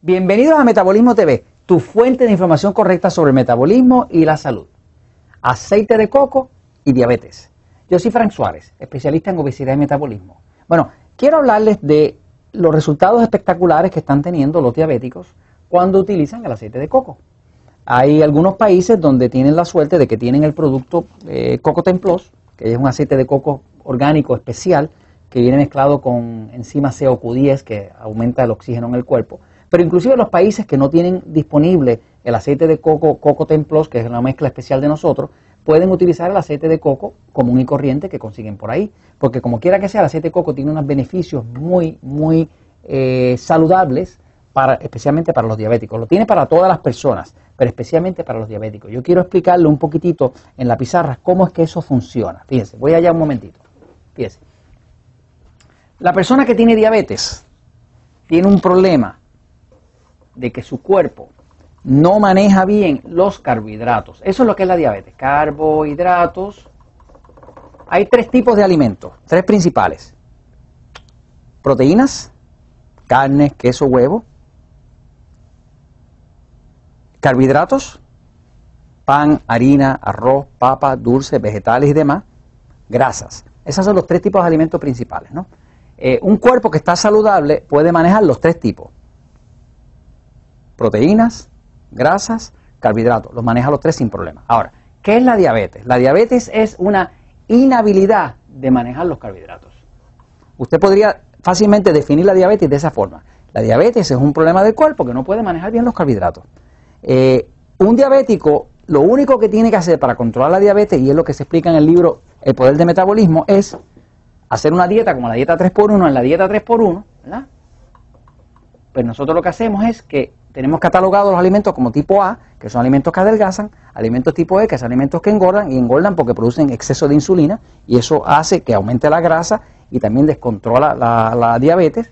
Bienvenidos a Metabolismo TV, tu fuente de información correcta sobre el metabolismo y la salud. Aceite de coco y diabetes. Yo soy Frank Suárez, especialista en obesidad y metabolismo. Bueno, quiero hablarles de los resultados espectaculares que están teniendo los diabéticos cuando utilizan el aceite de coco. Hay algunos países donde tienen la suerte de que tienen el producto eh, Coco Templos, que es un aceite de coco orgánico especial que viene mezclado con enzima CoQ10 que aumenta el oxígeno en el cuerpo. Pero inclusive los países que no tienen disponible el aceite de coco Coco Templos, que es una mezcla especial de nosotros, pueden utilizar el aceite de coco común y corriente que consiguen por ahí. Porque como quiera que sea, el aceite de coco tiene unos beneficios muy, muy eh, saludables, para, especialmente para los diabéticos. Lo tiene para todas las personas, pero especialmente para los diabéticos. Yo quiero explicarle un poquitito en la pizarra cómo es que eso funciona. Fíjense, voy allá un momentito. Fíjense. La persona que tiene diabetes tiene un problema de que su cuerpo no maneja bien los carbohidratos. Eso es lo que es la diabetes. Carbohidratos. Hay tres tipos de alimentos, tres principales. Proteínas, carne, queso, huevo. Carbohidratos, pan, harina, arroz, papa, dulce, vegetales y demás. Grasas. Esos son los tres tipos de alimentos principales, ¿no? Eh, un cuerpo que está saludable puede manejar los tres tipos. Proteínas, grasas, carbohidratos. Los maneja los tres sin problema. Ahora, ¿qué es la diabetes? La diabetes es una inhabilidad de manejar los carbohidratos. Usted podría fácilmente definir la diabetes de esa forma. La diabetes es un problema del cuerpo que no puede manejar bien los carbohidratos. Eh, un diabético, lo único que tiene que hacer para controlar la diabetes, y es lo que se explica en el libro El Poder del Metabolismo, es hacer una dieta como la dieta 3x1 en la dieta 3x1, ¿verdad? Pues nosotros lo que hacemos es que tenemos catalogados los alimentos como tipo A, que son alimentos que adelgazan, alimentos tipo E, que son alimentos que engordan, y engordan porque producen exceso de insulina, y eso hace que aumente la grasa y también descontrola la, diabetes.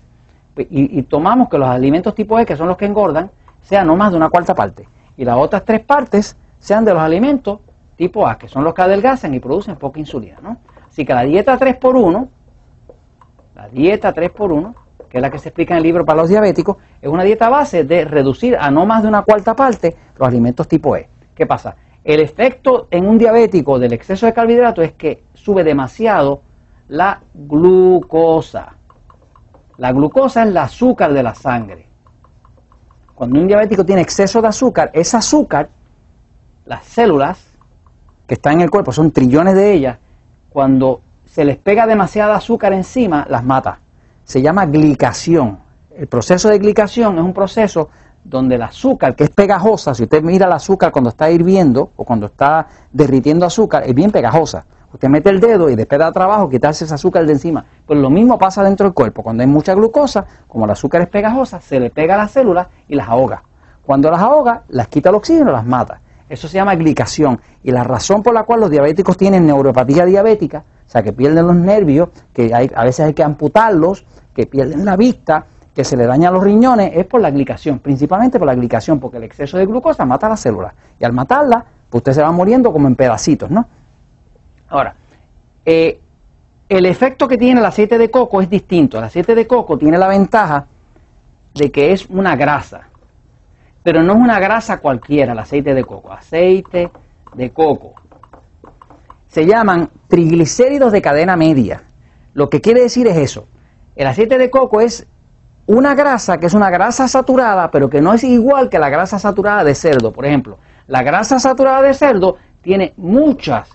Y, tomamos que los alimentos tipo E, que son los que engordan, sean no más de una cuarta parte, y las otras tres partes sean de los alimentos tipo A, que son los que adelgazan y producen poca insulina, ¿no? Así que la dieta 3x1, la dieta 3x1, que es la que se explica en el libro para los diabéticos, es una dieta base de reducir a no más de una cuarta parte los alimentos tipo E. ¿Qué pasa? El efecto en un diabético del exceso de carbohidratos es que sube demasiado la glucosa. La glucosa es el azúcar de la sangre. Cuando un diabético tiene exceso de azúcar, ese azúcar, las células que están en el cuerpo, son trillones de ellas, cuando se les pega demasiada azúcar encima, las mata. Se llama glicación. El proceso de glicación es un proceso donde el azúcar, que es pegajosa, si usted mira el azúcar cuando está hirviendo o cuando está derritiendo azúcar, es bien pegajosa. Usted mete el dedo y después da trabajo quitarse ese azúcar de encima. Pues lo mismo pasa dentro del cuerpo. Cuando hay mucha glucosa, como el azúcar es pegajosa, se le pega a las células y las ahoga. Cuando las ahoga, las quita el oxígeno las mata. Eso se llama glicación. Y la razón por la cual los diabéticos tienen neuropatía diabética, o sea, que pierden los nervios, que a veces hay que amputarlos, que pierden la vista, que se le dañan los riñones, es por la glicación, principalmente por la glicación, porque el exceso de glucosa mata las células. Y al matarla, pues usted se va muriendo como en pedacitos, ¿no? Ahora, eh, el efecto que tiene el aceite de coco es distinto. El aceite de coco tiene la ventaja de que es una grasa pero no es una grasa cualquiera el aceite de coco, aceite de coco. Se llaman triglicéridos de cadena media. Lo que quiere decir es eso. El aceite de coco es una grasa que es una grasa saturada, pero que no es igual que la grasa saturada de cerdo. Por ejemplo, la grasa saturada de cerdo tiene muchas,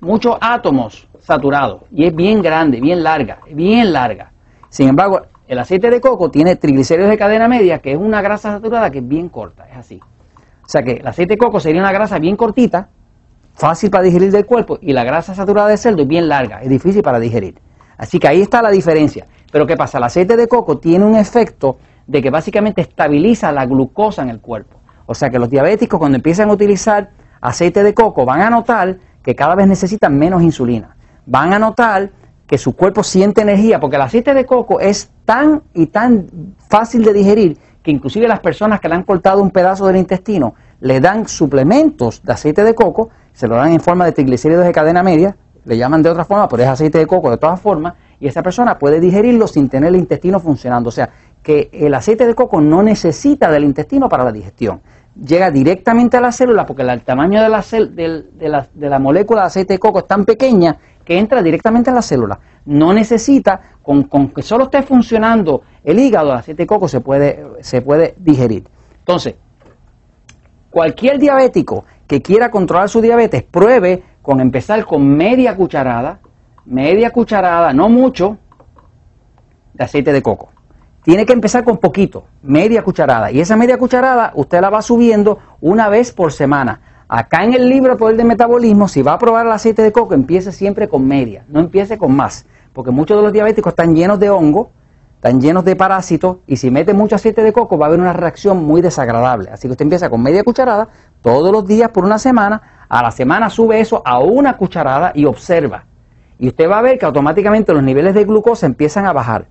muchos átomos saturados y es bien grande, bien larga, bien larga. Sin embargo, el aceite de coco tiene triglicéridos de cadena media, que es una grasa saturada que es bien corta, es así. O sea que el aceite de coco sería una grasa bien cortita, fácil para digerir del cuerpo, y la grasa saturada de cerdo es bien larga, es difícil para digerir. Así que ahí está la diferencia. Pero ¿qué pasa? El aceite de coco tiene un efecto de que básicamente estabiliza la glucosa en el cuerpo. O sea que los diabéticos cuando empiezan a utilizar aceite de coco van a notar que cada vez necesitan menos insulina. Van a notar que su cuerpo siente energía, porque el aceite de coco es tan y tan fácil de digerir que inclusive las personas que le han cortado un pedazo del intestino le dan suplementos de aceite de coco, se lo dan en forma de triglicéridos de cadena media, le llaman de otra forma, pero es aceite de coco de todas formas, y esa persona puede digerirlo sin tener el intestino funcionando. O sea, que el aceite de coco no necesita del intestino para la digestión. Llega directamente a la célula porque el tamaño de la, de la, molécula de aceite de coco es tan pequeña que entra directamente a la célula. No necesita, con, que solo esté funcionando el hígado, el aceite de coco se puede, se puede digerir. Entonces, cualquier diabético que quiera controlar su diabetes, pruebe con empezar con media cucharada, media cucharada, no mucho, de aceite de coco. Tiene que empezar con poquito, media cucharada. Y esa media cucharada usted la va subiendo una vez por semana. Acá en el libro Poder de Metabolismo, si va a probar el aceite de coco, empiece siempre con media, no empiece con más. Porque muchos de los diabéticos están llenos de hongo, están llenos de parásitos, y si mete mucho aceite de coco va a haber una reacción muy desagradable. Así que usted empieza con media cucharada todos los días por una semana, a la semana sube eso a una cucharada y observa. Y usted va a ver que automáticamente los niveles de glucosa empiezan a bajar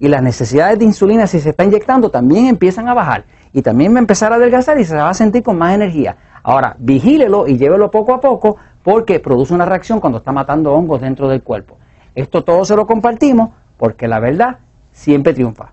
y las necesidades de insulina, si se está inyectando, también empiezan a bajar. Y también va a empezar a adelgazar y se va a sentir con más energía. Ahora, vigílelo y llévelo poco a poco porque produce una reacción cuando está matando hongos dentro del cuerpo. Esto todo se lo compartimos porque la verdad siempre triunfa.